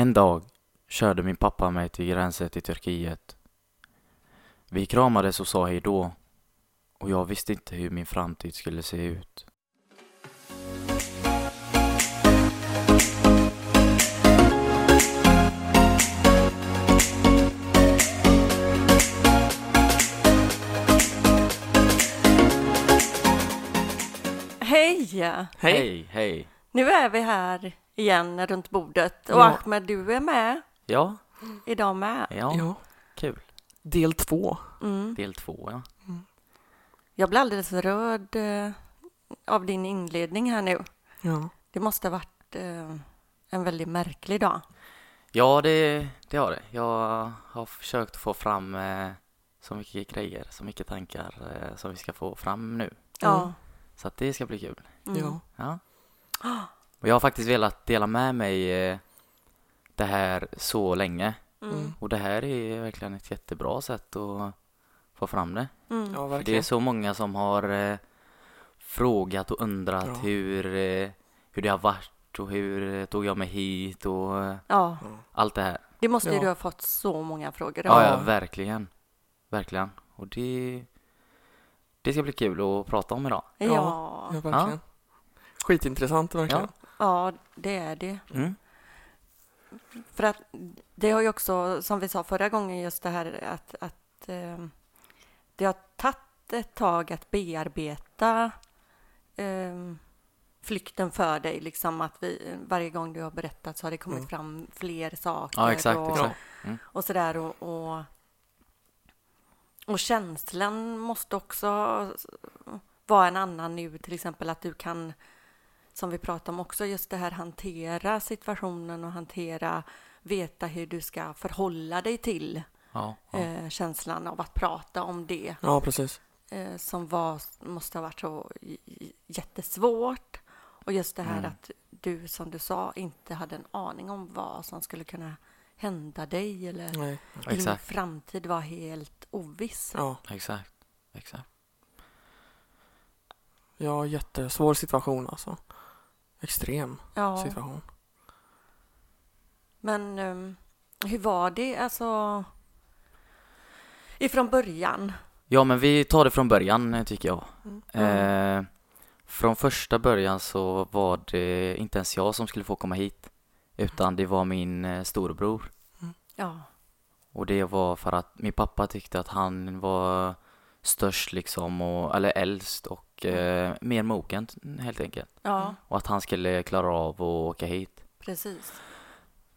En dag körde min pappa mig till gränsen till Turkiet. Vi kramades och sa hej då och jag visste inte hur min framtid skulle se ut. Hej! Hej, hej! Nu är vi här igen runt bordet och Ja. Ahmed, du är med Ja, idag med. ja, Ja, kul. del två. Mm. Del två, ja. Jag blir alldeles rörd eh, av din inledning här nu. Ja. Det måste ha varit eh, en väldigt märklig dag. Ja, det, det har det. Jag har försökt få fram eh, så mycket grejer, så mycket tankar som vi ska få fram nu. Ja. Så att det ska bli kul. Mm. Ja. Ja. Och jag har faktiskt velat dela med mig eh, det här så länge. Mm. Och det här är verkligen ett jättebra sätt att få fram det. Mm. ja, För det är så många som har eh, frågat och undrat Ja. hur, eh, hur det har varit och hur tog jag mig hit och Ja, Ja. allt det här. det måste ju Ja. du ha fått så många frågor Ja, om. ja, verkligen. Verkligen. Och det, det ska bli kul att prata om idag. Ja, Ja, ja. verkligen. Skitintressant verkligen. Det är det. Mm. För att det har ju också, som vi sa förra gången, just det här att, att eh, det har tagit ett tag att bearbeta eh, flykten för dig. Liksom att vi, varje gång du har berättat så har det kommit Mm. fram fler saker. Ja, exakt, och, exakt. och sådär. Och, och, och känslan måste också vara en annan nu, till exempel att du kan, som vi pratade om också, just det här hantera situationen och hantera, veta hur du ska förhålla dig till Ja, ja. eh, känslan av att prata om det Ja, precis. eh, som var, måste ha varit så jättesvårt. Och just det här Mm. att du, som du sa, inte hade en aning om vad som skulle kunna hända dig eller Nej. din Exakt. framtid var helt oviss. Ja. Exakt. Exakt. ja, jättesvår situation alltså. Extrem Ja, situation. men um, hur var det alltså ifrån början? Ja, men vi tar det från början eh, tycker jag. Mm. Eh, från första början så var det inte ens jag som skulle få komma hit. Utan det var min eh, storebror. Ja, Och det var för att min pappa tyckte att han var störst liksom, och, eller äldst och eh, mer mogen helt enkelt. ja Och att han skulle klara av att åka hit. precis.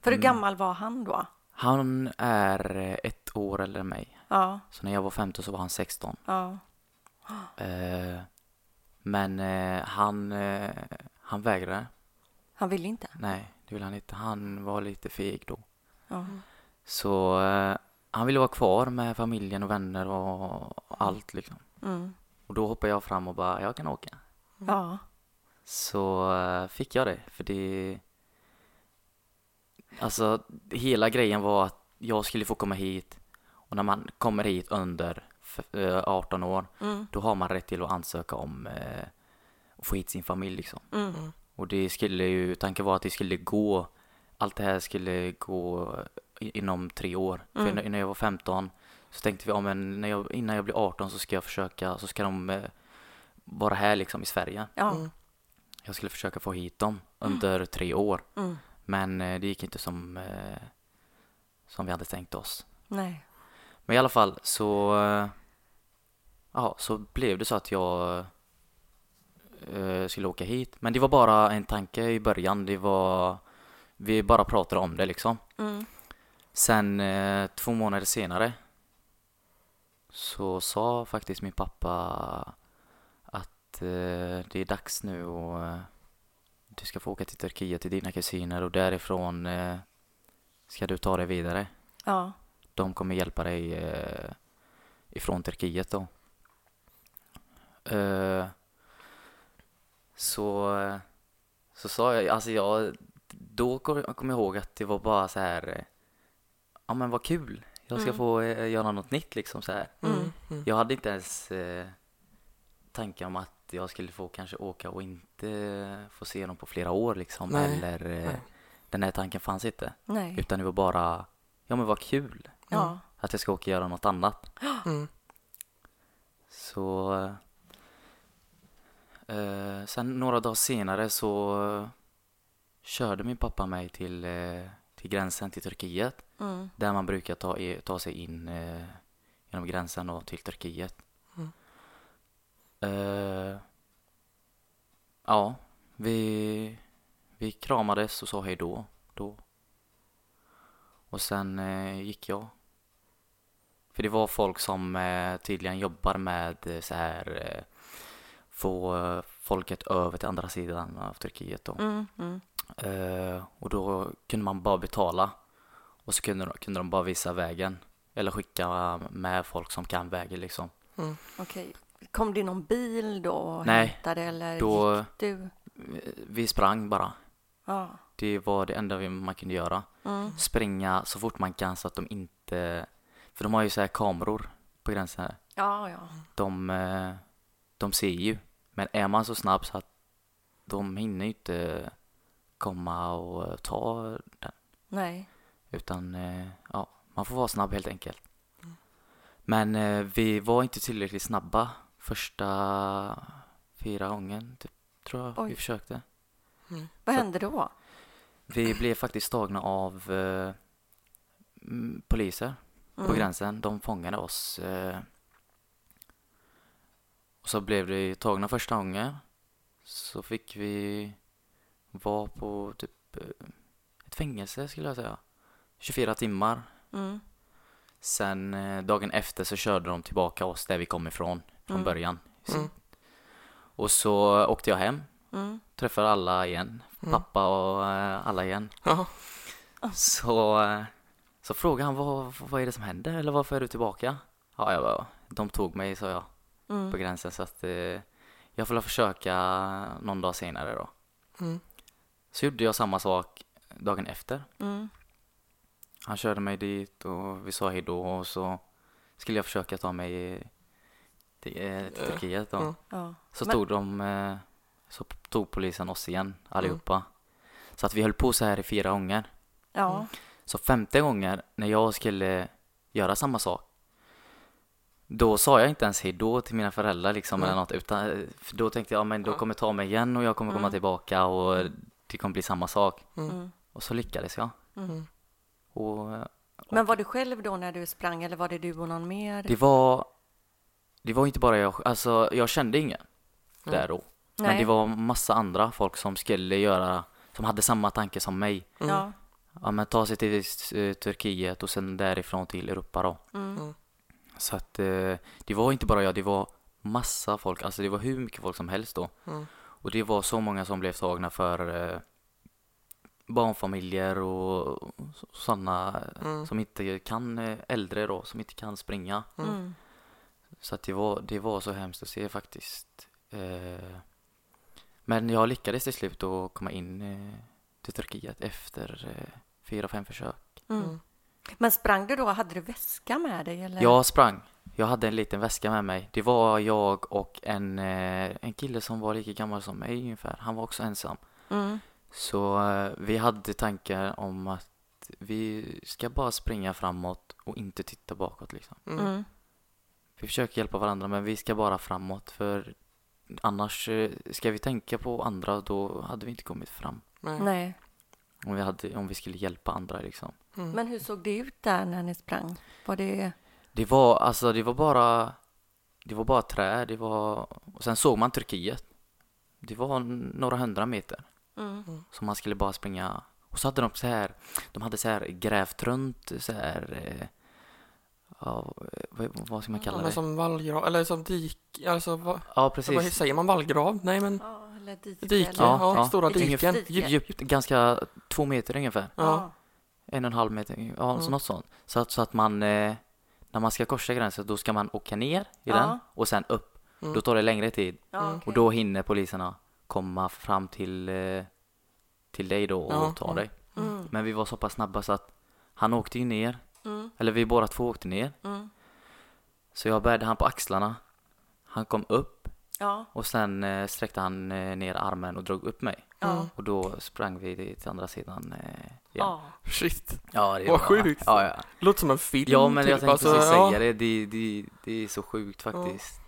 För hur Mm. gammal var han då? Han är ett år äldre än mig. Ja, Så när jag var 15 så var han 16. ja, Eh, men eh, han, eh, han vägrade. han ville inte. Nej, det ville han inte. Han var lite feg då. Ja, Så eh, han ville vara kvar med familjen och vänner och allt liksom. mm. Och då hoppade jag fram och bara, jag kan åka. ja. Så eh, fick jag det, för det... Alltså, hela grejen var att jag skulle få komma hit och när man kommer hit under f- eh, 18 år, Mm. då har man rätt till att ansöka om eh, att få hit sin familj liksom. Mm. Och det skulle ju, tanken var att det skulle gå, allt det här skulle gå inom tre år. Mm. För när, när jag var 15 så tänkte vi, ja men när jag, innan jag blir 18 så ska jag försöka, så ska de eh, vara här liksom i Sverige. Ja. Mm. Jag skulle försöka få hit dem under tre år. Mm. Men eh, det gick inte som, eh, som vi hade tänkt oss. Nej. Men i alla fall så, eh, ja, så blev det så att jag eh, skulle åka hit. Men det var bara en tanke i början. Det var, vi bara pratade om det liksom. Mm. Sen eh, två månader senare så sa faktiskt min pappa att eh, det är dags nu och eh, du ska få åka till Turkiet till dina kusiner och därifrån eh, ska du ta dig vidare. Ja. De kommer hjälpa dig eh, ifrån Turkiet då. Eh, så, så sa jag, alltså jag, då kom kom jag ihåg att det var bara så här, ja men vad kul, jag ska Mm. få eh, göra något nytt liksom så här. Mm. Mm. Mm. Jag hade inte ens eh, tankar om att jag skulle få kanske åka och inte få se dem på flera år liksom Nej, eller eh, nej. den här tanken fanns inte. Nej. Utan det var bara, ja men vad kul Ja. att jag ska åka och göra något annat. Mm. Så eh, sen några dagar senare så eh, körde min pappa mig till, eh, till gränsen till Turkiet. Mm. Där man brukar ta, ta sig in eh, genom gränsen och till Turkiet. Mm. Eh, ja, vi, vi kramades och sa hej då. då. Och sen eh, gick jag. För det var folk som eh, tydligen jobbar med eh, så här eh, få eh, folket över till andra sidan av Turkiet då. Mm. Mm. Eh, och då kunde man bara betala och så kunde, de- kunde de bara visa vägen eller skicka med folk som kan vägen liksom. Okej. Kom det någon bil då och Nej, hämtade eller Då gick du? vi sprang bara. Ja. Det var det enda vi- man kunde göra. Mm. Springa så fort man kan så att de inte, för de har ju så här kameror på gränsen. här. Ja, ja. De, eh, de ser ju, men är man så snabb så att de hinner ju inte komma och eh, ta den. Nej. Utan eh, ja, man får vara snabb helt enkelt. Men eh, vi var inte tillräckligt snabba första fyra gången, typ, tror jag Oj. vi försökte. Vad Så- hände då? Vi blev faktiskt tagna av eh, mm, poliser på Mm. gränsen. De fångade oss. Eh, och så blev vi tagna första gången. Så fick vi vara på typ eh, ett fängelse skulle jag säga. 24 timmar. Mm. Sen eh, dagen efter så körde de tillbaka oss där vi kom ifrån från Mm. början. Mm. Och så åkte jag hem, Mm. träffade alla igen. Mm. Pappa och eh, alla igen. Ja. Så, så frågade han vad, vad är det som händer eller varför är du tillbaka? Ja, jag bara, de tog mig sa jag på Mm. gränsen så att jag får försöka någon dag senare då. Mm. Så gjorde jag samma sak dagen efter. Mm. Han körde mig dit och vi sa hej då och så skulle jag försöka ta mig till, eh, till Turkiet då. mm. Ja. Så Men- tog de, eh, så tog polisen oss igen allihopa. Så att vi höll på så här i fyra gånger. Ja. Så femte gången när jag skulle göra samma sak då sa jag inte ens hej då till mina föräldrar liksom Nej. eller något utan eh, för då tänkte jag ja, men då kommer ta mig igen och jag kommer komma Mm. tillbaka och det kommer bli samma sak. Mm. Mm. Och så lyckades jag. Mm. Och eh, Men var du själv då när du sprang eller var det du och någon mer? det var det var inte bara jag, alltså jag kände ingen Nej. där då. Men Nej. det var massa andra folk som skulle göra, som hade samma tanke som mig. Mm. Ja. Ja men ta sig till eh, Turkiet och sen därifrån till Europa då. Mm. Mm. Så att eh, det var inte bara jag, det var massa folk, alltså det var hur mycket folk som helst då. Mm. Och det var så många som blev tagna för eh, barnfamiljer och sådana Mm. som inte kan, eh, äldre då, som inte kan springa. Mm. Mm. Så att det var, det var så hemskt att se faktiskt. Eh, men jag lyckades till slut att komma in eh, till Turkiet efter eh, fyra, fem försök. Mm. Mm. Men sprang du då? Hade du väska med dig? Eller? Jag sprang. Jag hade en liten väska med mig. Det var jag och en, eh, en kille som var lika gammal som mig ungefär. Han var också ensam. Mm. Så eh, vi hade tankar om att vi ska bara springa framåt och inte titta bakåt liksom. Mm. Mm. Vi försöker hjälpa varandra men vi ska bara framåt för annars eh, ska vi tänka på andra då hade vi inte kommit fram. Nej. Nej. Om vi, hade, om vi skulle hjälpa andra liksom. Mm. Men hur såg det ut där när ni sprang? Var det... Det var alltså det var bara Det var bara träd, det var och sen såg man Turkiet. Det var några hundra meter Mm. som man skulle bara springa och så hade de så här De hade så här grävt runt så här eh, Ja, vad, vad ska man Ja, kalla men det? som vallgrav, eller som dik, alltså vad, Ja vad precis. säger man vallgrav? Nej men Ja, eller dike. dike, ja, ja. stora diken. dike. Djup, djupt, ganska två meter ungefär. Ja. En och en halv meter, ja Mm. så något sånt. Så att, så att man eh, När man ska korsa gränsen då ska man åka ner i Ja. den och sen upp. Mm. Då tar det längre tid. Ja, Mm. okej. Och då hinner poliserna komma fram till, eh, till dig då och Ja, ta ja. dig. Mm. Men vi var så pass snabba så att han åkte ju ner, Mm. eller vi båda två åkte ner. Mm. Så jag bärde han på axlarna. Han kom upp Ja. Och sen eh, sträckte han eh, ner armen och drog upp mig. Ja. Mm. Och då sprang vi till andra sidan eh, igen. Ja. Shit. Ja, det Vad var- sjukt. Ja, ja. Låter som en film ja men jag typ. tänkte Alltså, precis ja. säga det. Det, det. det är så sjukt faktiskt.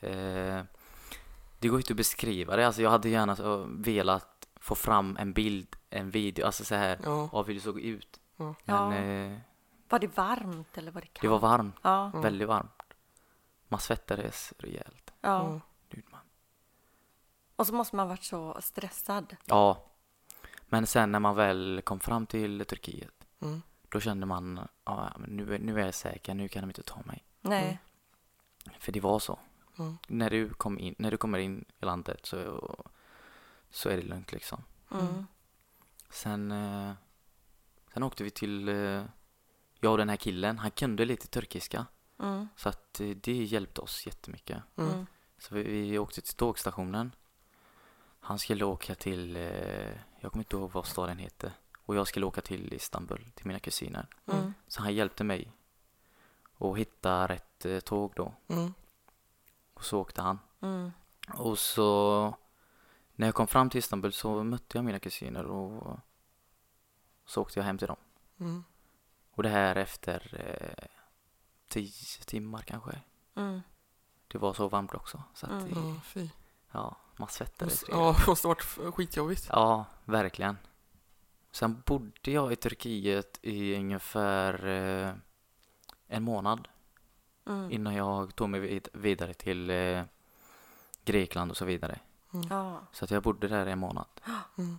Eh, det går inte att beskriva det. Alltså jag hade gärna så, velat få fram en bild, en video, alltså så här Ja. av hur det såg ut. Ja. Men Ja. eh, Var det varmt eller var det kallt? det var varmt, Ja. Väldigt varmt. Man svettades rejält. ja. Ja. Och så måste man varit så stressad. Ja, men sen när man väl kom fram till Turkiet Mm. då kände man ja, nu, är- nu är jag säker, nu kan de inte ta mig. Nej. Mm. För det var så. Mm. När, du kom in, när du kommer in i landet så, så är det lugnt liksom. Mm. Sen, eh, sen åkte vi till, eh, jag och den här killen, han kunde lite turkiska. Mm. Så att eh, det hjälpte oss jättemycket. Mm. Mm. Så vi, vi åkte till tågstationen. Han skulle åka till, eh, jag kommer inte ihåg vad staden heter. Och jag skulle åka till Istanbul, till mina kusiner. Mm. Så han hjälpte mig att hitta rätt eh, tåg då. Mm. Och så åkte han. Mm. Och så när jag kom fram till Istanbul så mötte jag mina kusiner och så åkte jag hem till dem. Mm. Och det här efter eh, tio timmar kanske. Mm. Det var så varmt också. Så att Mm. det, Ja, man svettades. Redan. Ja, det måste ha varit skitjobbigt. Ja, verkligen. Sen bodde jag i Turkiet i ungefär eh, en månad Mm. innan jag tog mig vid- vidare till eh, Grekland och så vidare. Ja. Så att jag bodde där i en månad. Mm.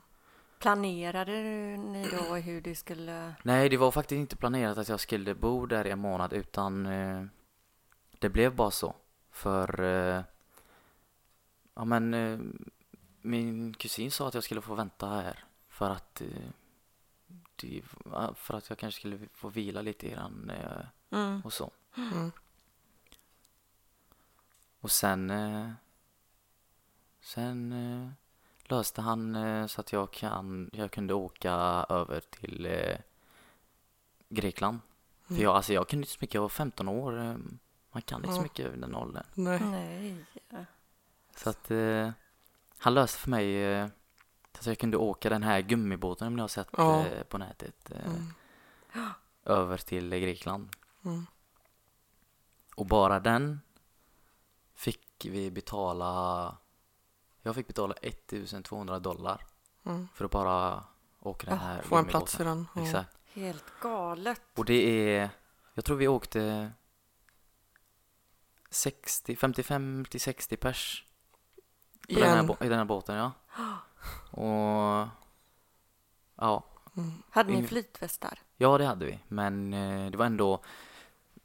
Planerade ni då hur du skulle... Nej, det var faktiskt inte planerat att jag skulle bo där i en månad utan eh, det blev bara så. För eh, ja men eh, min kusin sa att jag skulle få vänta här för att eh, för att jag kanske skulle få vila lite grann eh, Mm. och så. Mm. Och sen eh, sen eh, löste han eh, så att jag kan jag kunde åka över till eh, Grekland. Mm. För jag, alltså jag kunde inte så mycket, jag var 15 år. Man kan inte så mycket över den åldern. Nej. Nej. Så att eh, han löste för mig eh, så jag kunde åka den här gummibåten om ni har sett Ja. eh, på nätet. Eh, Mm. Över till Grekland. Mm. Och bara den fick vi betala Jag fick betala 1200 dollar Mm. för att bara åka den Ja, här Få en plats i den. Ja. Exakt. Helt galet. Och det är Jag tror vi åkte 60, 55 till 60 pers I på den här, i den här båten ja. Och Ja, Mm. Hade ni flytvästar? ja det hade vi. Men eh, det var ändå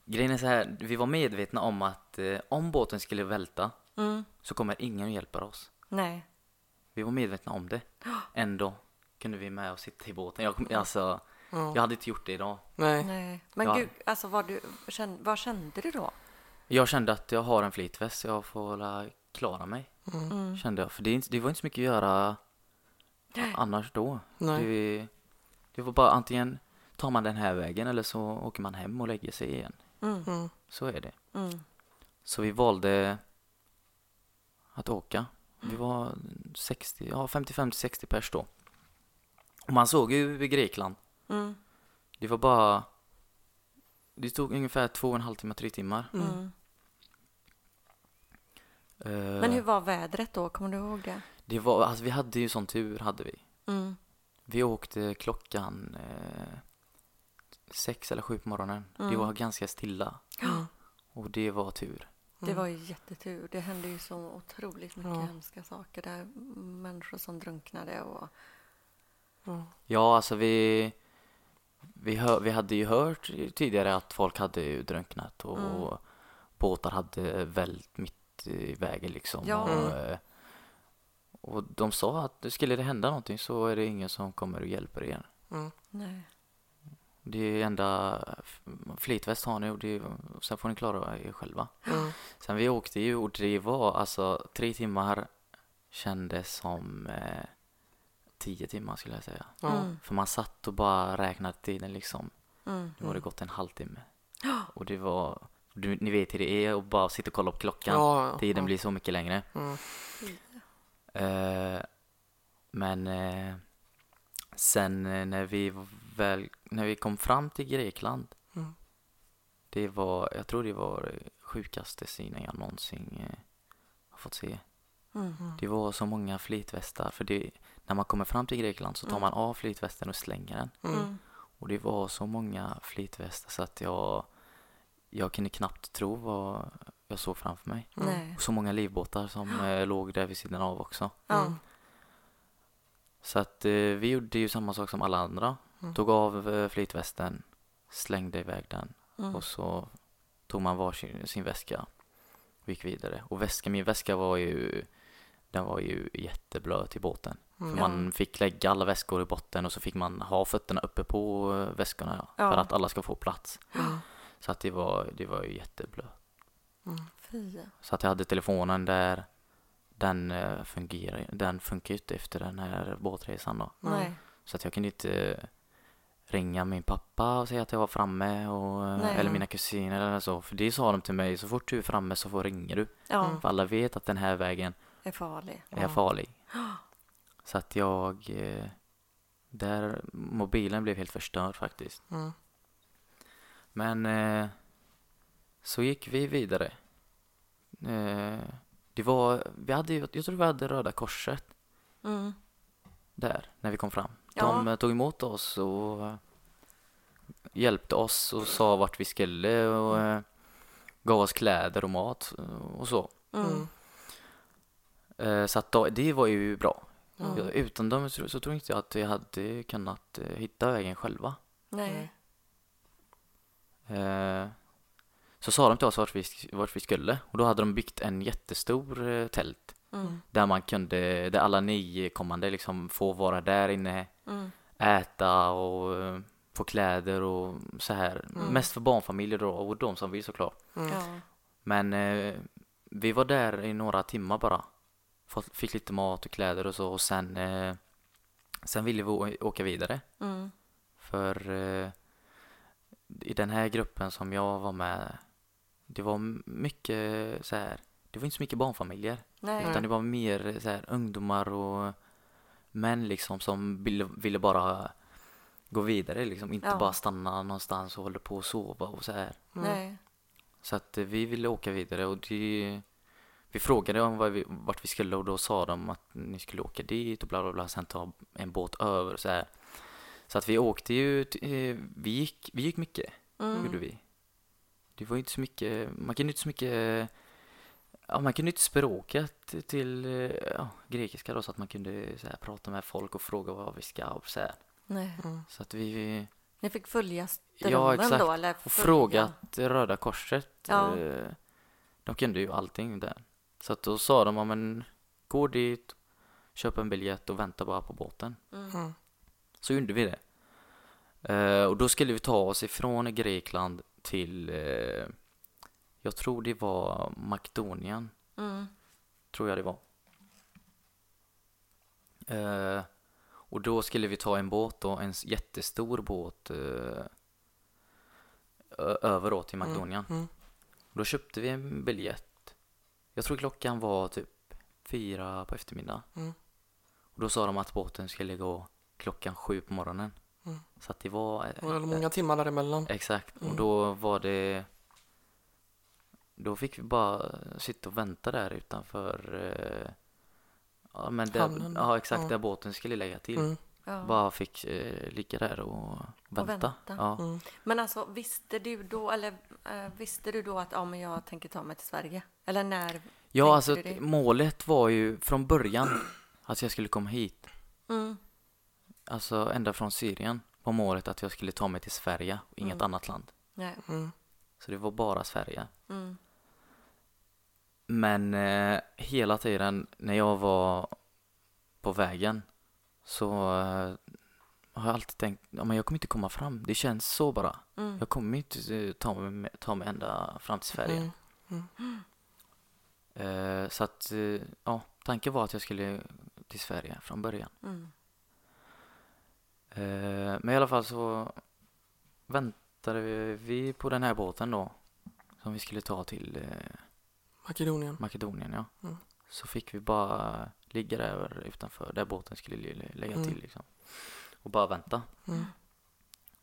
Grejen är så här, vi var medvetna om att eh, om båten skulle välta Mm. så kommer ingen att hjälpa oss. Nej. Vi var medvetna om det. Ändå kunde vi med och sitta i båten. Jag, kom, alltså, Ja. jag hade inte gjort det idag. Nej. Nej. Men Ja. gud, alltså vad, du, känn, vad kände du då? Jag kände att jag har en flytväst, jag får klara mig. Mm. Mm. Kände jag. För det, inte- det var inte så mycket att göra annars då. Nej. Det, det var bara antingen tar man den här vägen eller så åker man hem och lägger sig igen. Mm. Mm. Så är det. Mm. Så vi valde att åka. Vi var 60, ja 55 till 60 pers då. Och man såg ju i Grekland. Mm. Det var bara Det tog ungefär två och en halv timme, tre timmar. Mm. Mm. Eh, Men hur var vädret då? Kommer du ihåg det? Det var, alltså vi hade ju sån tur hade vi. Mm. Vi åkte klockan eh, sex eller sju på morgonen. Det Mm. var ganska stilla. Mm. Och det var tur. Det var ju jättetur. Det hände ju så otroligt mycket Ja. hemska saker där. Människor som drunknade och... Ja. Ja, alltså vi vi, hör, vi hade ju hört tidigare att folk hade ju drunknat och Mm. båtar hade vält mitt i vägen liksom. Ja. Och, Mm. eh, och de sa att skulle det hända någonting så är det ingen som kommer och hjälper er. Mm. Nej. Det är enda flytväst har ni och, det, och sen får ni klara er själva. Mm. Sen vi åkte ju och det var alltså tre timmar kändes som eh, tio timmar skulle jag säga. Mm. För man satt och bara räknade tiden liksom. Mm. Nu har det Mm. gått en halvtimme. Och det var Du, ni vet hur det är att bara sitta och kolla på klockan. Ja, Tiden ja. blir så mycket längre. Mm. Eh, men eh, sen eh, när vi väl, när vi kom fram till Grekland. Mm. Det var, jag tror det var sjukaste synen jag någonsin har fått se. Mm. Det var så många flytvästar för det, när man kommer fram till Grekland så tar Mm. man av flytvästen och slänger den. Mm. Och det var så många flytvästar så att jag, jag kunde knappt tro vad jag såg framför mig. Mm. Nej. Och så många livbåtar som eh, låg där vid sidan av också. Ja. Mm. Så att eh, vi gjorde ju samma sak som alla andra. Mm. Tog av eh, flytvästen, slängde iväg den Mm. och så tog man var sin, väska och gick vidare. Och väska, min väska var ju, den var ju jätteblöt i båten. Mm. För man fick lägga alla väskor i botten och så fick man ha fötterna uppe på väskorna ja, Ja. för att alla ska få plats. Så att det var, det var ju jätteblött. Mm. Fy. Så att jag hade telefonen där, den eh, fungerar den funkar ju inte efter den här båtresan då. Nej. Så att jag kunde inte eh, ringa min pappa och säga att jag var framme och, eh, Nej. eller mina kusiner eller så. För det sa de till mig, så fort du är framme så får ringer du. Ja, Mm. För alla vet att den här vägen är farlig. är Ja. farlig. Så att jag, där, mobilen blev helt förstörd faktiskt. Mm. Men eh, så gick vi vidare. Eh, det var, vi hade ju, jag tror vi hade Röda Korset Mm. där när vi kom fram. Ja. De eh, tog emot oss och hjälpte oss och sa vart vi skulle och eh, gav oss kläder och mat och så. Mm. Mm. Eh, så att då, det var ju bra. Mm. Utan dem så, så tror inte jag att jag hade kunnat eh, hitta vägen själva. Nej. Eh, så sa de till oss vart vi, vart vi skulle och då hade de byggt en jättestor eh, tält Mm. där man kunde, där alla nio kommande liksom får vara där inne, Mm. äta och eh, få kläder och så här. Mm. Mest för barnfamiljer då och de som vill såklart. Mm. Ja. Men eh, vi var där i några timmar bara. Fått, fick lite mat och kläder och så och sen, eh, sen ville vi åka vidare. Mm. För eh, i den här gruppen som jag var med, det var mycket så här, det var inte så mycket barnfamiljer. Nej. Utan det var mer så här, ungdomar och män liksom som ville, ville bara gå vidare liksom. Inte Ja. bara stanna någonstans och hålla på och sova och så här. Mm. Så att vi ville åka vidare och det, vi frågade om vad vi, vart vi skulle och då sa de att ni skulle åka dit och bla bla bla sen ta en båt över så här. Så att vi åkte ju, eh, vi gick, vi gick mycket Mm. gjorde vi. Det var ju inte så mycket, man kunde inte så mycket, ja man kunde inte språket till ja, grekiska då så att man kunde så här, prata med folk och fråga vad vi ska och så här. Nej. Mm. Så att vi, Ni fick följa Ja, strömmen exakt. då? Eller och följa- frågat Röda Korset. Ja. Eh, de kunde ju allting där. Så att då sa de, ja men gå dit, köp en biljett och vänta bara på båten. Mm. Mm. Så gjorde vi det. Eh, och då skulle vi ta oss ifrån Grekland till, eh, jag tror det var Makedonien, Mm. tror jag det var. Eh, och då skulle vi ta en båt då, en jättestor båt eh, över då till Makedonien. Mm. Då köpte vi en biljett. Jag tror klockan var typ fyra på eftermiddagen. Mm. Och då sa de att båten skulle gå klockan sju på morgonen. Mm. Så att det var... Det var många timmar däremellan. Exakt, och Mm. då var det... Då fick vi bara sitta och vänta där utanför... Eh, ja, men där, Hamnen. ja, exakt Ja. där båten skulle lägga till. Mm. Ja. Bara fick eh, ligga där och vänta. vänta. Ja. Mm. Men alltså visste du då, eller eh, visste du då att ja, men jag tänker ta mig till Sverige? Eller när? Ja, alltså målet var ju från början att jag skulle komma hit. Mm. Alltså ända från Syrien var målet att jag skulle ta mig till Sverige och inget Mm. annat land. Nej. Mm. Så det var bara Sverige. Mm. Men eh, hela tiden när jag var på vägen så eh, har jag alltid tänkt ja, men jag kommer inte komma fram. Det känns så bara. Mm. Jag kommer inte eh, ta mig, ta mig ända fram till Sverige. Mm. Eh, så att, eh, ja, tanken var att jag skulle till Sverige från början. Mm. Eh, men i alla fall så väntade vi, på den här båten då. som vi skulle ta till eh, Makedonien. Makedonien ja. Mm. Så fick vi bara ligga där utanför där båten skulle lä- lägga Mm. till liksom. Och bara vänta. Mm.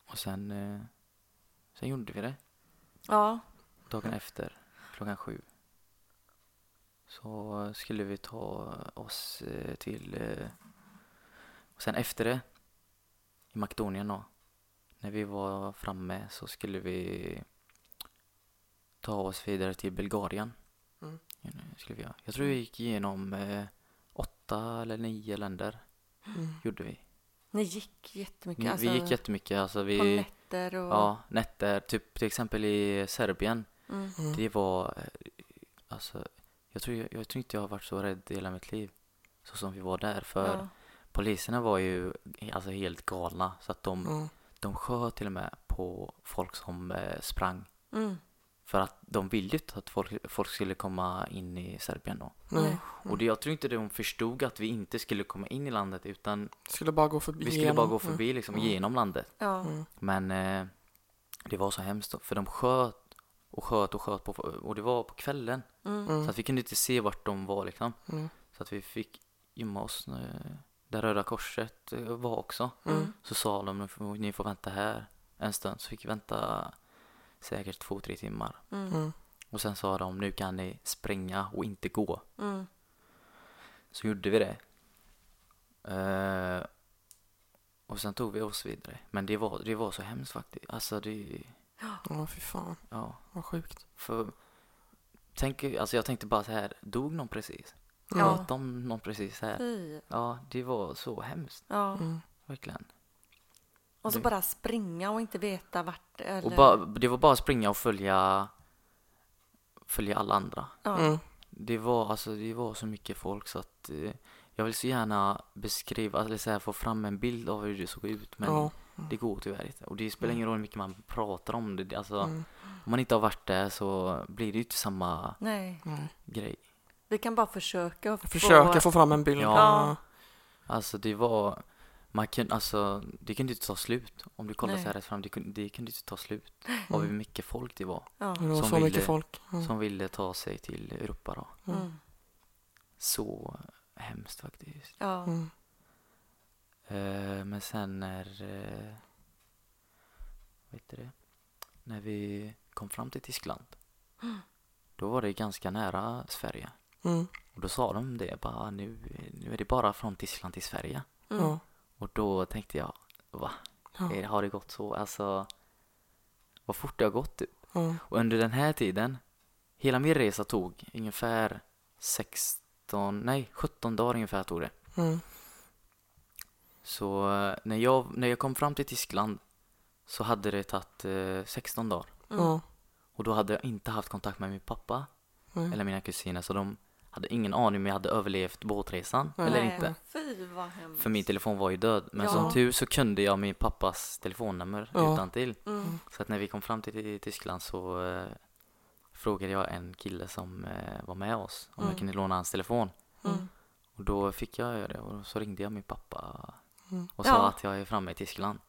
Och sen, eh, sen gjorde vi det. Ja. Dagen efter, klockan sju. Så skulle vi ta oss till... Och sen efter det, i Makedonien då, när vi var framme så skulle vi ta oss vidare till Bulgarien. Mm. Skulle vi göra. Jag tror vi gick igenom eh, åtta eller nio länder, Mm. gjorde vi. Ni gick jättemycket. Vi, alltså, vi gick jättemycket, alltså På vi... nätter och... Ja, nätter, typ till exempel i Serbien. Mm. Mm. Det var, eh, alltså, jag tror, jag, jag tror inte jag har varit så rädd i hela mitt liv. Så som vi var där. För Ja. Poliserna var ju alltså helt galna. Så att de, Mm. de sköt till och med på folk som eh, sprang. Mm. För att de ville ju inte att folk, folk skulle komma in i Serbien då. Nej. Och det, jag tror inte de förstod att vi inte skulle komma in i landet utan Skulle bara gå förbi vi skulle igenom. bara gå förbi liksom Mm. genom landet. Mm. Men eh, det var så hemskt då, för de sköt och sköt och sköt på, och det var på kvällen. Mm. Mm. Så att vi kunde inte se vart de var liksom. Mm. Så att vi fick gömma oss eh, där Röda Korset eh, var också. Mm. Så sa de "Nu får- ni får vänta här en stund. Så fick vi vänta säkert två, tre timmar. Mm. Mm. Och sen sa de nu kan ni springa och inte gå. Mm. Så gjorde vi det. Eh, och sen tog vi oss vidare. Men det var, det var så hemskt faktiskt. Alltså det, Ja, fy fan. ja. Vad sjukt. För, tänk, alltså jag tänkte bara så här, dog någon precis? Mm. Ja. Sköt de någon precis här? Fy. Ja, det var så hemskt. Ja. Mm. Verkligen. Och så Det- bara springa och inte veta vart eller... Och bara, det var bara att springa och följa, följa alla andra. ja. Mm. Det var, alltså, det var så mycket folk så att eh, jag vill så gärna beskriva, eller så här, få fram en bild av hur det såg ut men Ja. det går tyvärr inte. Och det spelar ingen roll hur mycket man pratar om det. Alltså, Mm. Om man inte har varit där så blir det ju inte samma Nej, Nej. grej. Vi kan bara försöka få... Försöka få fram en bild. Ja. Alltså det var, man kunde, alltså det kunde inte ta slut. Om du kollar Nej. så här rätt fram, det kunde, det kunde inte ta slut. Av hur mycket folk det var Ja. Det var Som så ville- mycket folk. Mm. som ville ta sig till Europa då. Mm. Mm. Så hemskt faktiskt. Ja. Mm. Men sen när, eh, vad heter det, när vi kom fram till Tyskland, då var det ganska nära Sverige. Mm. Och då sa de det bara, nu, nu är det bara från Tyskland till Sverige. Mm. Och då tänkte jag, va? Ja. Har det gått så? Alltså, vad fort det har gått typ. Ja. Och under den här tiden, hela min resa tog ungefär 16, nej 17 dagar ungefär tog det. Mm. Så när jag, när jag kom fram till Tyskland så hade det tagit eh, 16 dagar. Mm. Och då hade jag inte haft kontakt med min pappa eller mina kusiner så de hade ingen aning om jag hade överlevt båtresan Nej. eller Nej, inte. Fy vad hemskt. För min telefon var ju död. Men Ja. som tur så kunde jag min pappas telefonnummer Ja. utan till. Mm. Så att när vi kom fram till till Tyskland så eh, frågade jag en kille som eh, var med oss om Mm. jag kunde låna hans telefon. Mm. Och då fick jag göra det och så ringde jag min pappa Mm. och sa Ja. att jag är framme i Tyskland.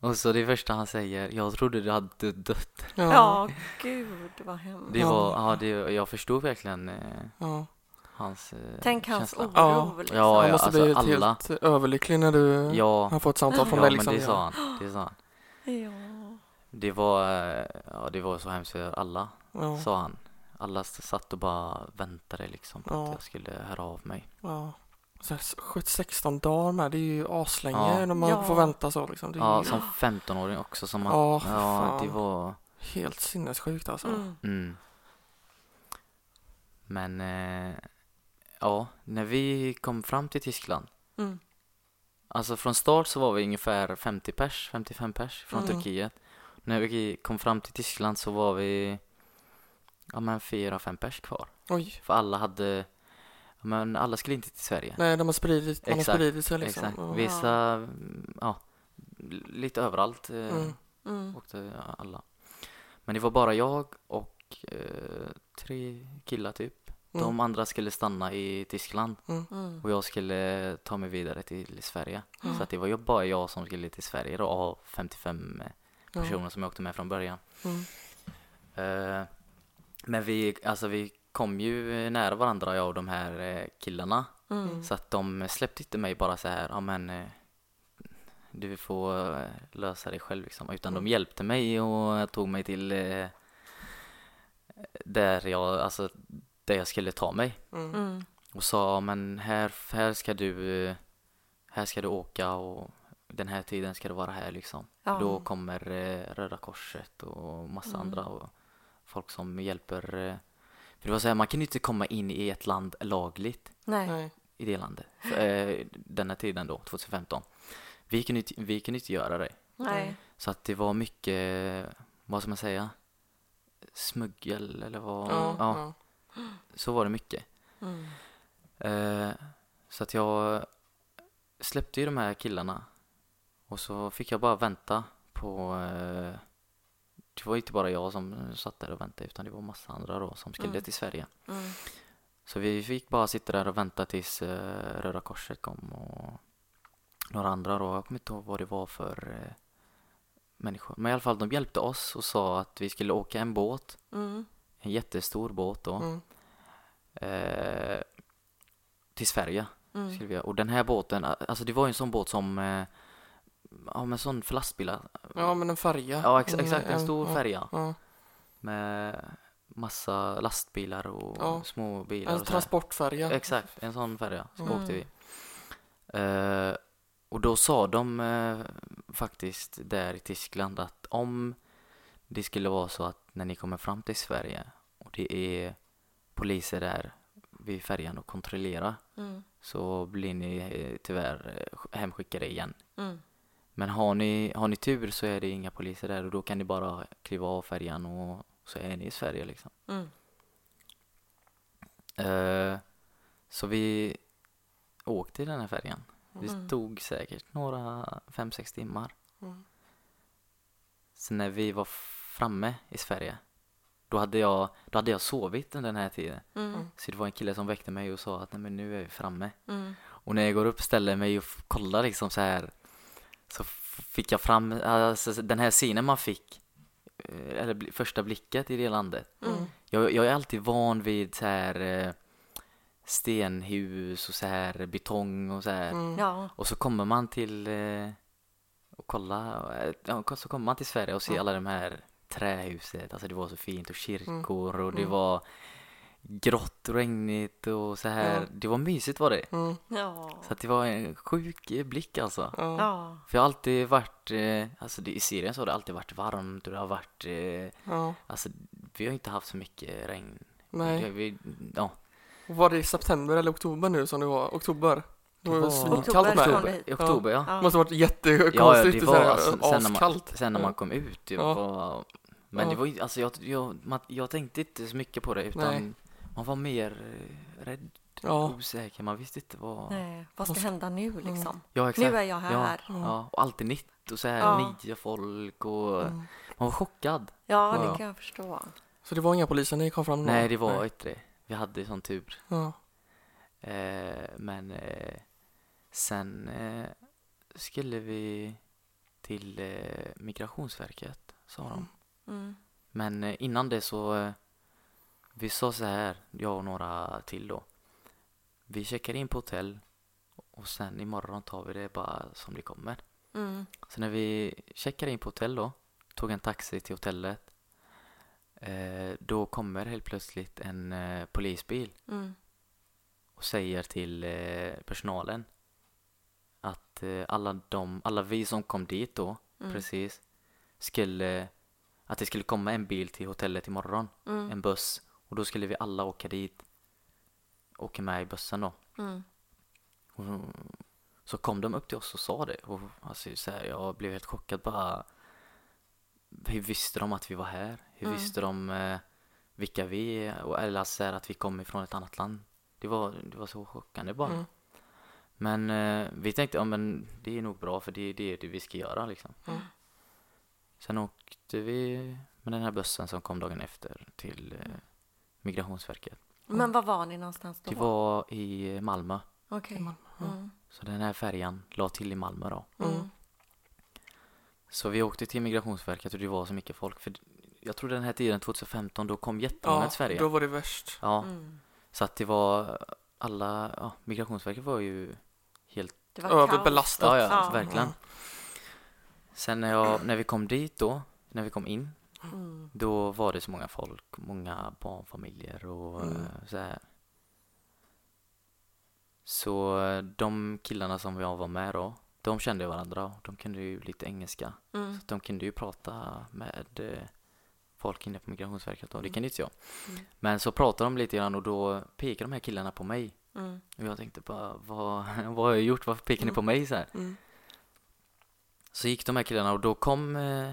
Ja. Och så det första han säger, jag trodde du hade dött. Ja. Ja, gud vad hemskt. Det Ja. var, ja det, jag förstod verkligen eh, Ja. hans eh, Tänk hans känsla. oro. Ja. Liksom. Ja, Han måste alltså bli alla. helt överlycklig när du Ja, har fått samtal från ja dig. men Liksom. det sa han. Det sa han. Ja. Det var, eh, ja, det var så hemskt för alla, Ja. sa han. Alla satt och bara väntade liksom på Ja. att jag skulle höra av mig. Ja. Så här, sju- 16 dagar med, det är ju aslänge Ja. när man Ja. får vänta så liksom. Ja, ju som 15-åring också som man, Ja, ja, fan. det var, helt sinnessjukt alltså. Mm. mm. Men, eh, ja, när vi kom fram till Tyskland Mm. Alltså från start så var vi ungefär 50 pers, 55 pers från Mm. Turkiet. När vi kom fram till Tyskland så var vi ja men fyra, fem pers kvar. Oj. För alla hade, men alla skulle inte till Sverige. Nej, de har spridit, man har Exakt, spridit sig liksom. Exakt. Vissa, mm, ja, lite överallt eh, Mm. Mm. åkte alla. Men det var bara jag och eh, tre killar typ. Mm. De andra skulle stanna i Tyskland Mm. och jag skulle ta mig vidare till Sverige. Mm. Så att det var ju bara jag som skulle till Sverige då av 55 Ja. personer som jag åkte med från början. Mm. Eh, men vi, alltså vi kom ju nära varandra jag och de här eh, killarna. Mm. Så att de släppte inte mig bara så här, ja men eh, du får eh, lösa det själv liksom. Utan de hjälpte mig och tog mig till eh, där jag, alltså där jag skulle ta mig. Mm. Mm. Och sa, men här, här ska du, här ska du åka och den här tiden ska du vara här liksom. Ja. Då kommer eh, Röda Korset och massa Mm. andra och folk som hjälper. För det var så här, man kan ju inte komma in i ett land lagligt Nej. I det landet. För, eh, den här tiden då, 2015. Vi kunde, inte- vi kunde inte göra det. Nej. Så att det var mycket, vad ska man säga, smuggel eller vad, Ja, ja, ja. så var det mycket. Mm. Eh, så att jag släppte ju de här killarna och så fick jag bara vänta på eh, det var inte bara jag som satt där och väntade utan det var massa andra då som skulle Mm. till Sverige. Mm. Så vi fick bara sitta där och vänta tills eh, Röda Korset kom och några andra då. Jag kommer inte ihåg vad det var för eh, människor. Men i alla fall de hjälpte oss och sa att vi skulle åka en båt, Mm. en jättestor båt då, Mm. eh, till Sverige. Mm. Vi. Och den här båten, alltså det var ju en sån båt som, eh, ja men sån för lastbilar. ja, men en färja. Ja ex- Mm, exakt, en stor ja, färja Ja. med massa lastbilar och Ja. små bilar En transportfärja. Exakt, en sån färja. Så Mm. åkte vi. Eh, och då sa de eh, faktiskt där i Tyskland att om det skulle vara så att när ni kommer fram till Sverige och det är poliser där vid färjan och kontrollerar Mm. så blir ni eh, tyvärr hemskickade igen. Mm. Men har ni, har ni tur så är det inga poliser där och då kan ni bara kliva av färjan och så är ni i Sverige liksom. Mm. Eh, så vi åkte i den här färjan. Det Mm. tog säkert några fem sex timmar. Mm. Sen när vi var framme i Sverige då hade jag, då hade jag sovit under den här tiden. Mm. Så det var en kille som väckte mig och sa att nej men nu är vi framme. Mm. Och när jag går upp och ställer mig och kollar liksom så här så fick jag fram alltså, den här synen man fick eh, eller första blicket i det landet. Mm. Jag, jag är alltid van vid så här eh, stenhus och så här betong och så här. Mm. Ja. Och så kommer man till eh, och kolla, så kommer man till Sverige och ser Ja. alla de här trähuset, alltså det var så fint och kyrkor och det Mm. var grått och regnigt och så här. Ja. Det var mysigt var det. Mm. Ja. Så att det var en sjuk blick alltså. Ja. Ja. För jag har alltid varit, eh, alltså det, i Syrien så har det alltid varit varmt och det har varit, eh, ja. alltså vi har inte haft så mycket regn. Det, Nej. vi, ja, Och Var det i september eller oktober nu som det var? Oktober? Det var Det var- svinkallt Oktober med. oktober, oktober ja. Det Ja. måste ha varit Ja, ja, jättekonstigt. det var var alltså, sen, när man, sen när man kom ut, det Ja. var, men Ja. det var ju, alltså jag, jag, man, jag tänkte inte så mycket på det utan Nej. Man var mer eh, rädd, Ja. osäker, man visste inte vad, Nej, vad ska hända nu liksom? ja exakt, Nu är jag ja, här. ja, och allt är nytt och så här Ja. nya folk och Mm. man var chockad. Ja, Ja. det kan jag förstå. Så det var inga poliser när ni kom fram? då? Nej det var Nej. inte det, vi hade sån tur. Ja. Eh, men eh, sen eh, skulle vi till eh, Migrationsverket, sa de. Mm. Men eh, innan det så, eh, vi sa så här, jag och några till då. Vi checkar in på hotell och sen imorgon tar vi det bara som det kommer. Mm. Så när vi checkar in på hotell då, tog en taxi till hotellet. Eh, då kommer helt plötsligt en eh, polisbil Mm. och säger till eh, personalen att eh, alla, de, alla vi som kom dit då, Mm. precis, skulle, att det skulle komma en bil till hotellet imorgon, Mm. en buss, och då skulle vi alla åka dit, åka med i bussen då. Mm. Och så kom de upp till oss och sa det, och alltså, så här, jag blev helt chockad bara, hur visste de att vi var här? Hur Mm. visste de eh, vilka vi är? Och- Eller så här, att vi kom ifrån ett annat land? Det var, det var så chockande bara. Mm. Men eh, vi tänkte, ja men det är nog bra för det, det är det vi ska göra liksom. Mm. Sen åkte vi med den här bussen som kom dagen efter till eh, Migrationsverket. Men var var ni någonstans då? Det var i Malmö. Okej. Ja. Mm. Så den här färjan la till i Malmö då. Mm. Mm. Så vi åkte till Migrationsverket och det var så mycket folk för jag tror den här tiden 2015 då kom jättemånga Ja, till Sverige. då var det värst. Ja, Mm. så att det var alla, ja, Migrationsverket var ju helt, Det var Överbelastat. ja, ja, Ja. verkligen. Ja. Sen när, jag, när vi kom dit då, när vi kom in. Mm. då var det så många folk, många barnfamiljer och Mm. eh, så här. Så de killarna som jag var med då, de kände varandra och de kunde ju lite engelska. Mm. Så de kunde ju prata med eh, folk inne på Migrationsverket och det Mm. kunde inte jag. Mm. Men så pratade de lite grann och då pekade de här killarna på mig. Mm. Och jag tänkte bara, vad, vad har jag gjort? Varför pekar ni Mm. på mig så här? Mm. Så gick de här killarna och då kom eh,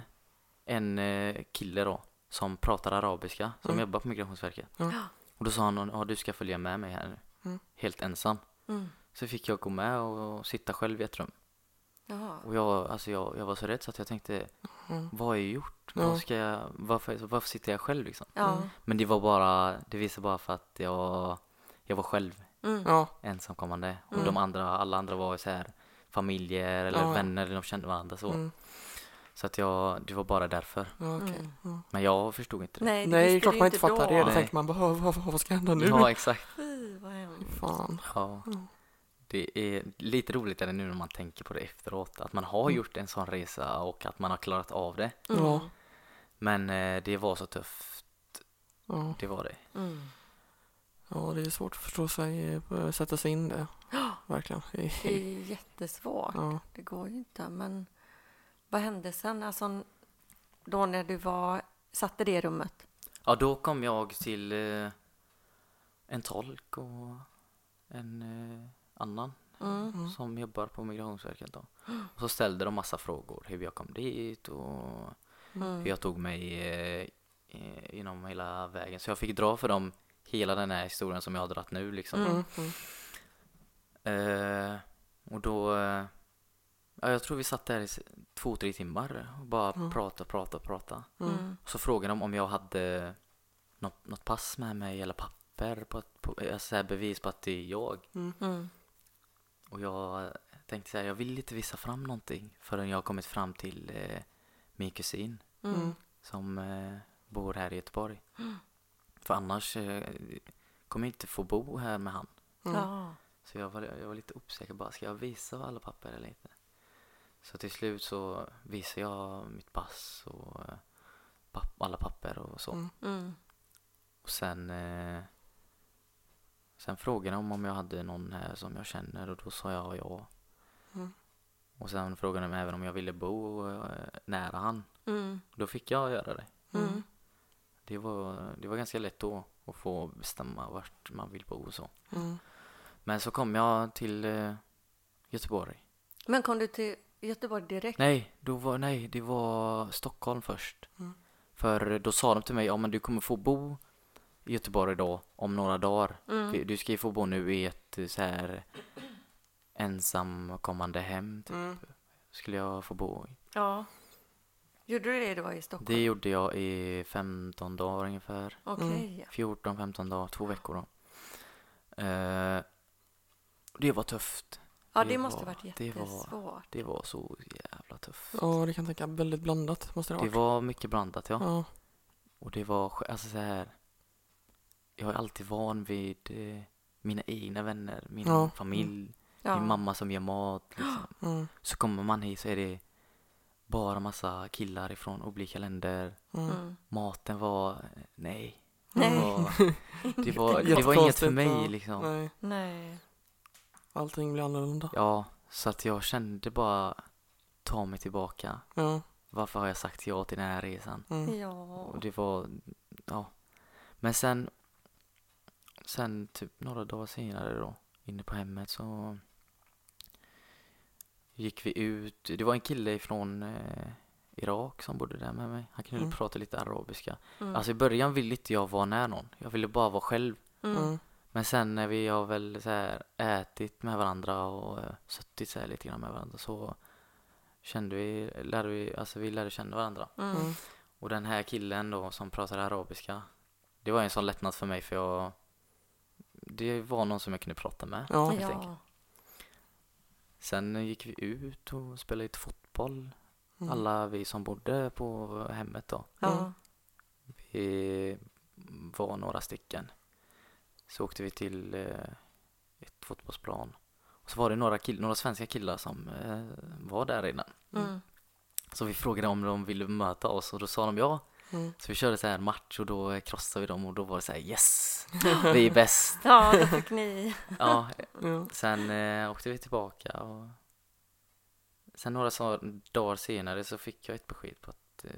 en eh, kille då som pratar arabiska som Mm. jobbar på Migrationsverket. Ja. Och då sa han, ja du ska följa med mig här nu. Mm. Helt ensam. Mm. Så fick jag gå med och, sitta själv i ett rum. Jaha. Och jag, alltså jag, jag var så rädd så att jag tänkte, Mm. vad har jag gjort? Vad ska jag, varför, varför sitter jag själv liksom? Mm. Men det var bara, det visade bara för att jag, jag var själv Mm. Ensamkommande. Och Mm. de andra, alla andra var så här familjer eller vänner, de kände varandra så. Mm. Så att jag, det var bara därför. okej. Mm. Men jag förstod inte det. Nej, det Nej, klart man inte fattar det. Då tänker man bara, vad, vad, vad ska hända nu? Ja, exakt. Fy, vad hemskt. Fan. Ja. Mm. Det är lite roligt är det nu när man tänker på det efteråt. Att man har Mm. gjort en sån resa och att man har klarat av det. Mm. Ja. Men eh, det var så tufft. Ja. Det var det. Mm. ja, det är svårt att förstå sig, eh, sätta sig in det. Verkligen. Det är- Det är jättesvårt. Ja. Det går ju inte. Men vad hände sen? Alltså, då när du var, satt i det rummet? Ja, då kom jag till eh, en tolk och en eh, annan Mm. Mm. som jobbar på Migrationsverket då. Och så ställde de massa frågor. Hur jag kom dit och Mm. hur jag tog mig eh, eh, inom hela vägen. Så jag fick dra för dem hela den här historien som jag har dragit nu liksom. Mm. Mm. Mm. Eh, och då, eh, ja, jag tror vi satt där i två, tre timmar och bara Mm. prata, prata, prata. Mm. Mm. Och så frågade de om jag hade något, något pass med mig eller papper på, att- på alltså bevis på att det är jag. Mm. Mm. Och jag tänkte så här, jag vill inte visa fram någonting förrän jag har kommit fram till eh, min kusin Mm. Mm. som eh, bor här i Göteborg. För annars eh, kommer jag inte få bo här med han. Mm. Så jag var, jag var lite osäker bara, ska jag visa alla papper eller inte? Så till slut så visade jag mitt pass och eh, papp, alla papper och så. Mm. Mm. Och sen eh, Sen frågade de om jag hade någon här som jag känner och då sa jag ja. Mm. Och sen frågade de även om jag ville bo eh, nära han. Mm. Då fick jag göra det. Mm. Det var, det var ganska lätt då att få bestämma vart man vill bo och så. Mm. Men så kom jag till eh, Göteborg. Men kom du till Göteborg direkt? Nej, då var, nej, det var Stockholm först. Mm. För då sa de till mig, ja men du kommer få bo i Göteborg då om några dagar. Mm. Du ska ju få bo nu i ett eh, så här ensamkommande hem typ, Mm. skulle jag få bo i. Ja. Gjorde du det då i Stockholm? Det gjorde jag i 15 dagar ungefär. Okej. 14-15 dagar, två veckor då. Eh, det var tufft. Ja, Det det måste var- ha varit det var- jättesvårt. Det var så jävla tufft. Ja, det kan jag tänka. Väldigt blandat måste det ha Det varit. var mycket blandat ja. Ja. Och det var, alltså så här. Jag är alltid van vid eh, mina egna vänner, min Ja. familj, Ja. min mamma som gör mat liksom. Mm. Så kommer man hit så är det bara massa killar ifrån olika länder. Mm. Mm. Maten var, nej. Nej. Det var, det var, det var inget för mig liksom. Nej, Nej. Allting blir annorlunda. Ja, så att jag kände bara ta mig tillbaka. Ja. Varför har jag sagt ja till den här resan? Mm. Ja. Och det var, ja. Men sen, sen typ några dagar senare då, inne på hemmet så gick vi ut. Det var en kille ifrån eh, Irak som bodde där med mig. Han kunde Mm. prata lite arabiska. Mm. Alltså i början ville inte jag vara nära någon. Jag ville bara vara själv. Mm. Mm. Men sen när vi har väl så här ätit med varandra och eh, suttit så här lite grann med varandra så kände vi, lärde vi, alltså vi lärde känna varandra. Mm. Mm. Och den här killen då som pratade arabiska Det var en sån lättnad för mig för jag Det var någon som jag kunde prata med Ja. helt. Ja. Sen gick vi ut och spelade lite fotboll Mm. Alla vi som bodde på hemmet då Ja. Vi var några stycken. Så åkte vi till eh, ett fotbollsplan. Och så var det några, kill- några svenska killar som eh, var där redan. Mm. Så vi frågade om de ville möta oss och då sa de ja. Mm. Så vi körde så här match och då krossade vi dem och då var det så här yes, vi är bäst. Ja, då fick ni... Ja, Ja. sen eh, åkte vi tillbaka och sen några så- dagar senare så fick jag ett besked på att eh,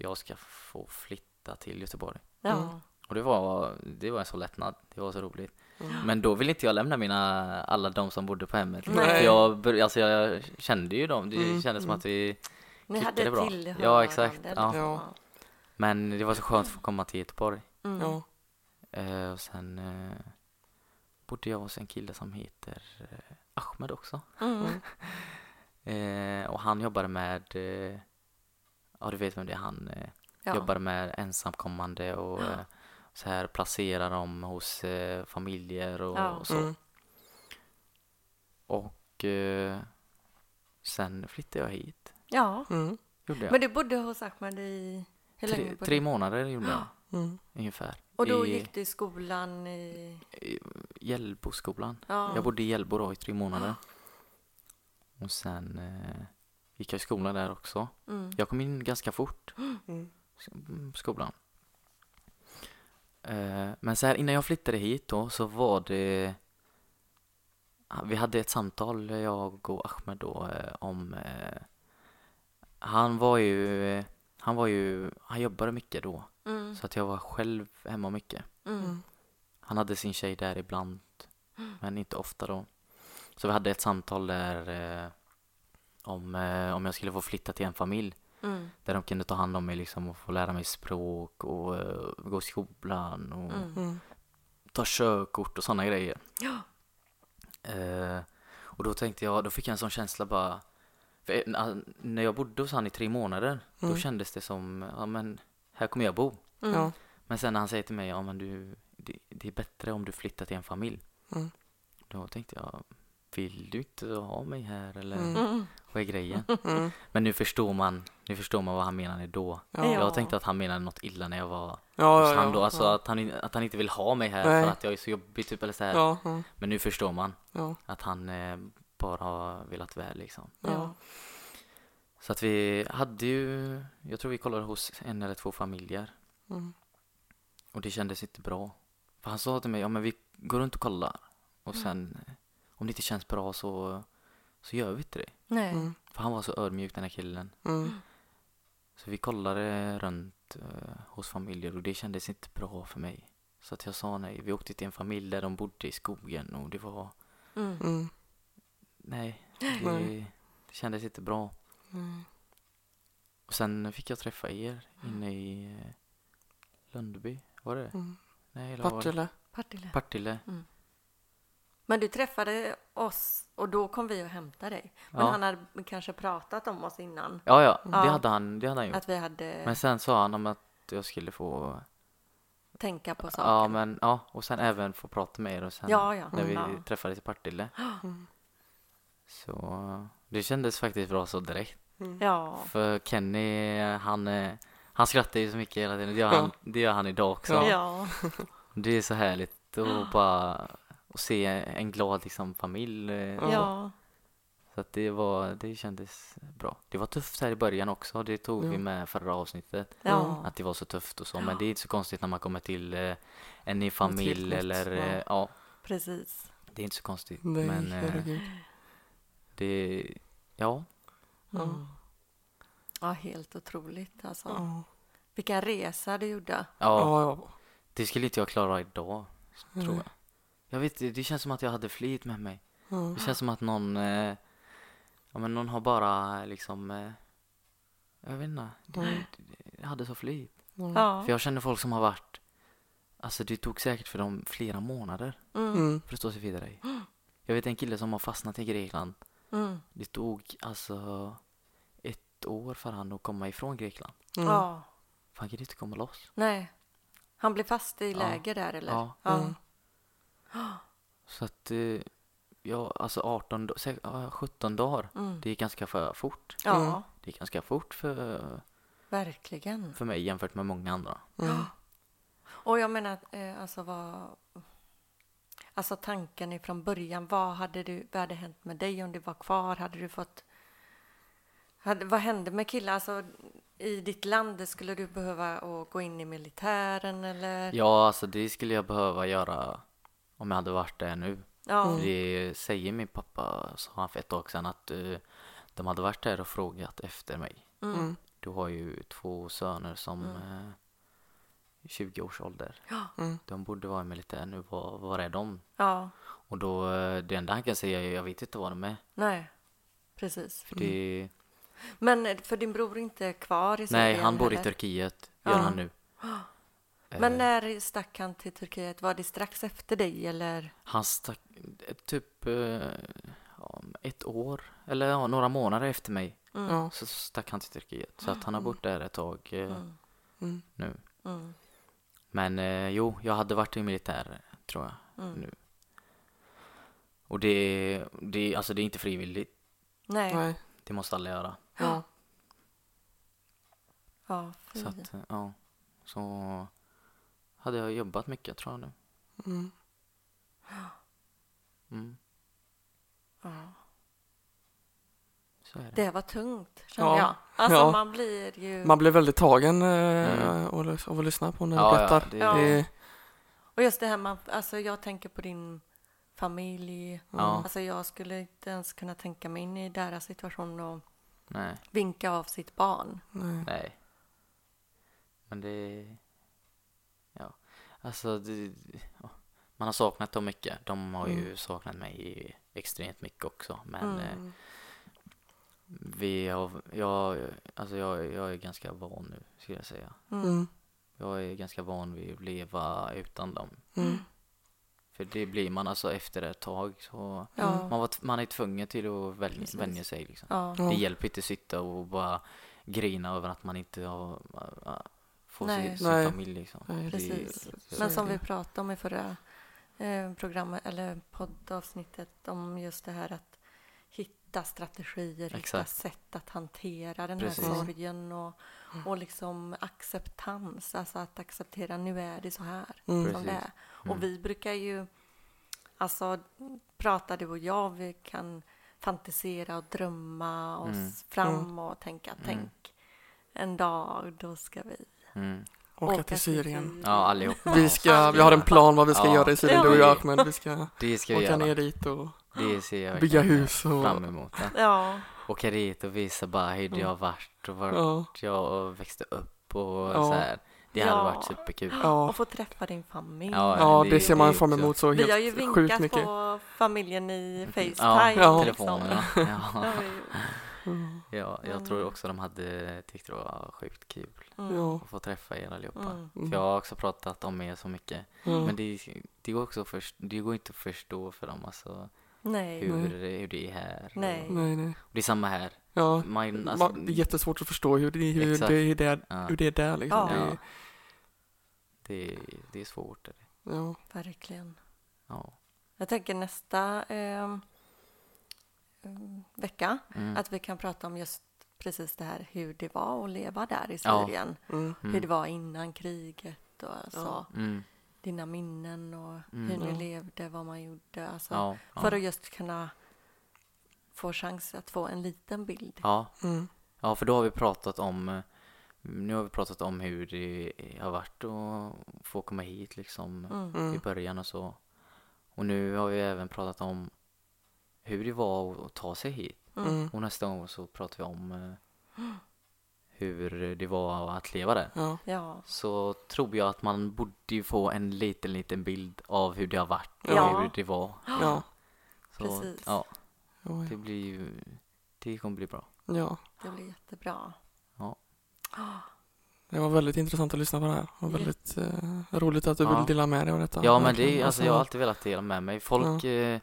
jag ska få flytta till Göteborg. Ja. Mm. Och det var, det var en så lättnad, det var så roligt. Mm. Men då ville inte jag lämna mina, alla de som bodde på hemmet. Nej. För jag, alltså jag kände ju dem, det Mm, kändes som mm. att vi Ni Klickade hade bra. tillhörande. Ja, exakt. Ja. Ja. Men det var så skönt att få komma till Göteborg. Mm. Ja. Eh, och sen eh, bodde jag hos en kille som heter eh, Ahmed också. Mm. Eh, och han jobbade med, ja du vet vem det är, han Ja. jobbade med ensamkommande och eh, så här placera dem hos eh, familjer och, Ja. och så. Mm. Och eh, sen flyttade jag hit. ja. Mm. Gjorde jag. Men du bodde hos Ahmed i... Hur länge tre, bodde tre månader gjorde jag Mm. ungefär. Och då I, gick du i skolan i... i Hjällboskolan. Ja. Jag bodde i Hjällbo då i tre månader. Och sen eh, gick jag i skolan där också. Mm. Jag kom in ganska fort mm, skolan. Eh, men så här innan jag flyttade hit då så var det vi hade ett samtal jag och Ahmed då eh, om eh, han var ju han var ju han jobbade mycket då Mm. så att jag var själv hemma mycket. Mm. Han hade sin tjej där ibland men inte ofta då. Så vi hade ett samtal där om, om jag skulle få flytta till en familj Mm. där de kunde ta hand om mig liksom och få lära mig språk och eh, gå i skolan och Mm. Mm. ta körkort och sådana grejer. Ja. Eh, och då tänkte jag, då fick jag en sån känsla bara för, eh, när jag bodde hos han i tre månader då Mm. kändes det som, ja men här kommer jag bo. Mm. Ja. Men sen när han säger till mig, ja men du, det, det är bättre om du flyttar till en familj. Mm. Då tänkte jag, vill du inte ha mig här eller Mm. Mm. vad är grejen? Mm. Men nu förstår man, nu förstår man vad han menade då. Ja. Ja. Jag tänkte att han menade något illa när jag var Ja, hos ja, han då. ja. Alltså att, han, att han inte vill ha mig här Nej. för att jag är så jobbig typ eller så här. Men nu förstår man att han eh, bara har velat väl liksom. Så att vi hade ju, jag tror vi kollade hos en eller två familjer Mm. och det kändes inte bra. För han sa till mig, ja men vi går runt och kollar och sen eh, om det inte känns bra så, så gör vi inte det. Nej. Mm. För han var så ödmjuk den här killen. Mm. Så vi kollade runt eh, hos familjer och det kändes inte bra för mig. Så att jag sa nej. Vi åkte till en familj där de bodde i skogen och det var, Mm. Mm. nej, det, det kändes inte bra. Mm. Och sen fick jag träffa er inne i eh, Lundby, var det Mm. Nej, eller var det? Partille. Partille. Partille. Men du träffade oss och då kom vi och hämtade dig. Men Ja. han hade kanske pratat om oss innan. Ja, ja, Ja. det hade han, det hade han gjort. Att vi hade Men sen sa han om att jag skulle få, tänka på saken. ja men ja, och sen även få prata med er och sen ja, ja. när vi ja. träffades i Partille. Mm. Så det kändes faktiskt bra så direkt. Mm. ja. För Kenny, han, han skrattar ju så mycket hela tiden. Det gör, Ja. han, det gör han idag också. Ja. Ja. Det är så härligt att bara att se en glad liksom, familj. eh, Ja. Så att det, var, det kändes bra. Det var tufft här i början också. Det tog vi Ja. med förra avsnittet. Ja. Att det var så tufft och så. Men det är inte så konstigt när man kommer till eh, en ny familj eller ja. eh, ja. Precis. Det är inte så konstigt. Nej, Men eh, herregud. det, ja. Ja. Mm. Ja, helt otroligt alltså. Ja. Vilken resa du gjorde. Ja, det skulle inte jag klara idag. Tror jag. Jag vet det det känns som att jag hade flit med mig. Ja. Det känns som att någon, eh, ja men någon har bara liksom, eh, jag vet inte, Mm. jag hade så flit. Ja. Ja. För jag känner folk som har varit, alltså det tog säkert för dem flera månader Mm. Mm. för att stå sig vidare. Jag vet en kille som har fastnat i Grekland. Mm. Det tog alltså ett år för han att komma ifrån Grekland. Mm. Ja. För han kunde inte komma loss. Nej. Han blev fast i Ja. läger där eller? Ja. Ja. Så att, eh, ja alltså 18, da- sä- ja, 17 dagar, Mm. det är ganska för fort. Ja, Mm. Det är ganska fort för, verkligen. för mig jämfört med många andra. Mm. Och jag menar, eh, alltså vad... Alltså tanken ifrån början, vad hade, du, vad hade hänt med dig om du var kvar? Hade du fått... Hade, vad hände med killar? Alltså, i ditt land, skulle du behöva gå in i militären eller? Ja, alltså det skulle jag behöva göra om jag hade varit där nu. Ja. Mm. Det säger min pappa, sa han för ett tag sedan, att eh, de hade varit där och frågat efter mig. Mm. Mm. Du har ju två söner som Mm. eh, i 20 års ålder. Ja. Mm. De borde vara i militär nu. Var, var är de? ja, Och då, eh, det enda han kan säga är jag vet inte var de är. nej, precis. För det, Men eh, för din bror är inte kvar i Syrien nej, han bor i heller? Turkiet, gör Ja. han nu. Men Eh, när stack han till Turkiet? Var det strax efter dig eller? Han stack eh, typ eh, ja, ett år, eller ja, några månader efter mig, Mm. Så stack han till Turkiet. Så att han har bott där ett tag Mm. Mm. nu. Mm. Men jo, jag hade varit i militär, tror jag. Mm. Nu. Och det, det, alltså det är inte frivilligt. Nej. Nej. Det måste alla göra. Ja. Ja, fy. Så att, ja. Så hade jag jobbat mycket, tror jag nu. Mm. Mm, ja. så är det. Det var tungt, kände Ja. jag. Alltså Ja. man blir ju... Man blir väldigt tagen eh, Mm. av att- lyssna på när du Ja, ja, berättar. det- Ja. Det, Och just det här, man, alltså jag tänker på din familj. Ja. Alltså jag skulle inte ens kunna tänka mig in i deras situation och Nej, vinka av sitt barn. nej. nej. Men det... Alltså det. Man har saknat dem mycket. De har ju Mm. saknat mig extremt mycket också. Men eh, Mm. vi har, jag, alltså jag, jag är ganska van nu, skulle jag säga. Mm. Mm. Jag är ganska van vid att leva utan dem. Mm. För det blir man alltså efter ett tag så Ja. man, var, man är tvungen till att välja, Precis. vänja sig liksom. Ja. Det hjälper inte att sitta och bara grina över att man inte har, får Nej. sin, sin Nej. familj liksom. Nej, Det- Precis. det- Men som är vi det. pratade om i förra eh, programmet, eller poddavsnittet, om just det här att hitta strategier, hitta Exakt. sätt att hantera den Precis. här sorgen och, och liksom acceptans, alltså att acceptera nu är det så här Mm. som det Precis. är. Mm. Och vi brukar ju, alltså prata du och jag, vi kan fantisera och drömma oss Mm. fram och tänka, Mm. tänk en dag, då ska vi Mm. Åka till Syrien. Ja, allihopa. Vi, ska, vi har en plan vad vi ska Ja. göra i Syrien, du och jag Ahmed. Vi ska Det ska vi åka ner dit och Det ser jag bygga hus och... fram emot. Ja. Ja, Åka dit och visa bara hur det Ja. har varit och vart Ja, jag växte upp och Ja. så här. Det hade Ja. varit superkul. ja. och få träffa din familj. Ja, ja det- det ser man det fram emot så Vi har ju helt sjukt vinkat mycket. på familjen i Facetime. Ja, Ja. telefonen. Liksom. Ja. Mm. Ja, jag Mm. tror också de hade tyckt det var sjukt kul Mm. Ja. att få träffa er allihopa. Mm. För jag har också pratat om er så mycket. Ja. Men det, det, går också först, det går inte att förstå för dem alltså, Nej. hur, Nej. det, hur det är här. Nej. Och, Nej, nej. det är samma här. Ja, Man, alltså, man, det är jättesvårt att förstå hur det, hur Exakt. det, är, ja, hur det är där liksom. Ja. Det, det, det är svårt. är det. ja. Verkligen. Ja. Jag tänker nästa eh, mm, vecka Mm. att vi kan prata om just precis det här hur det var att leva där i Ja. Syrien. Mm. Hur det var innan kriget och alltså, Ja. Mm. dina minnen och Mm. hur ni Ja. levde, vad man gjorde. Alltså, Ja, ja. För att just kunna få chans att få en liten bild. ja. Mm. ja, för då har vi pratat om eh, nu har vi pratat om hur det har varit att få komma hit liksom Mm. i Mm. början och så. Och nu har vi även pratat om hur det var att ta sig hit. Mm. Mm. Och nästa gång så pratar vi om eh, hur det var att leva där. Ja. Ja. Så tror jag att man borde ju få en liten, liten bild av hur det har varit och Ja. hur det var. Ja. Så, Precis. Ja, det blir ju, det kommer bli bra. ja. Det blir jättebra. Ja. Det var väldigt intressant att lyssna på det här. Och Jätte- väldigt eh, roligt att du Ja. vill dela med dig av detta. Ja, men det alltså jag har alltid velat dela med mig. Folk, eh,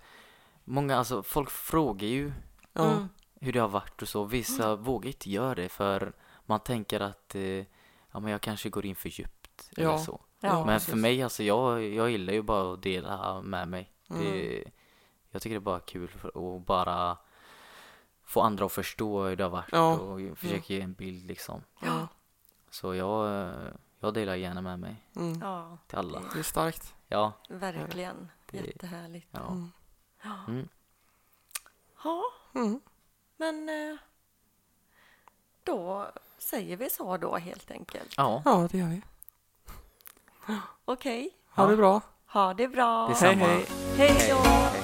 många, alltså folk frågar ju Ja. Mm. hur det har varit och så. Vissa vågar inte göra det för man tänker att eh, ja, men jag kanske går in för djupt eller Ja. så. Ja, men precis. för mig, alltså jag, jag gillar ju bara att dela med mig. Mm. Det, jag tycker det är bara kul att bara få andra att förstå hur det har varit Ja. och försöka ge en bild liksom. Ja. Så jag, jag delar gärna med mig Mm. Ja, till alla. Det är starkt. Ja, verkligen. Det- Jättehärligt. ja. Mm. Mm. Ja, Mm. men eh, då säger vi så då helt enkelt. Ja, Ja, det gör vi. Okej, Ha Ja. det bra. ha det bra. Detsamma. Hej, hej. Hej då!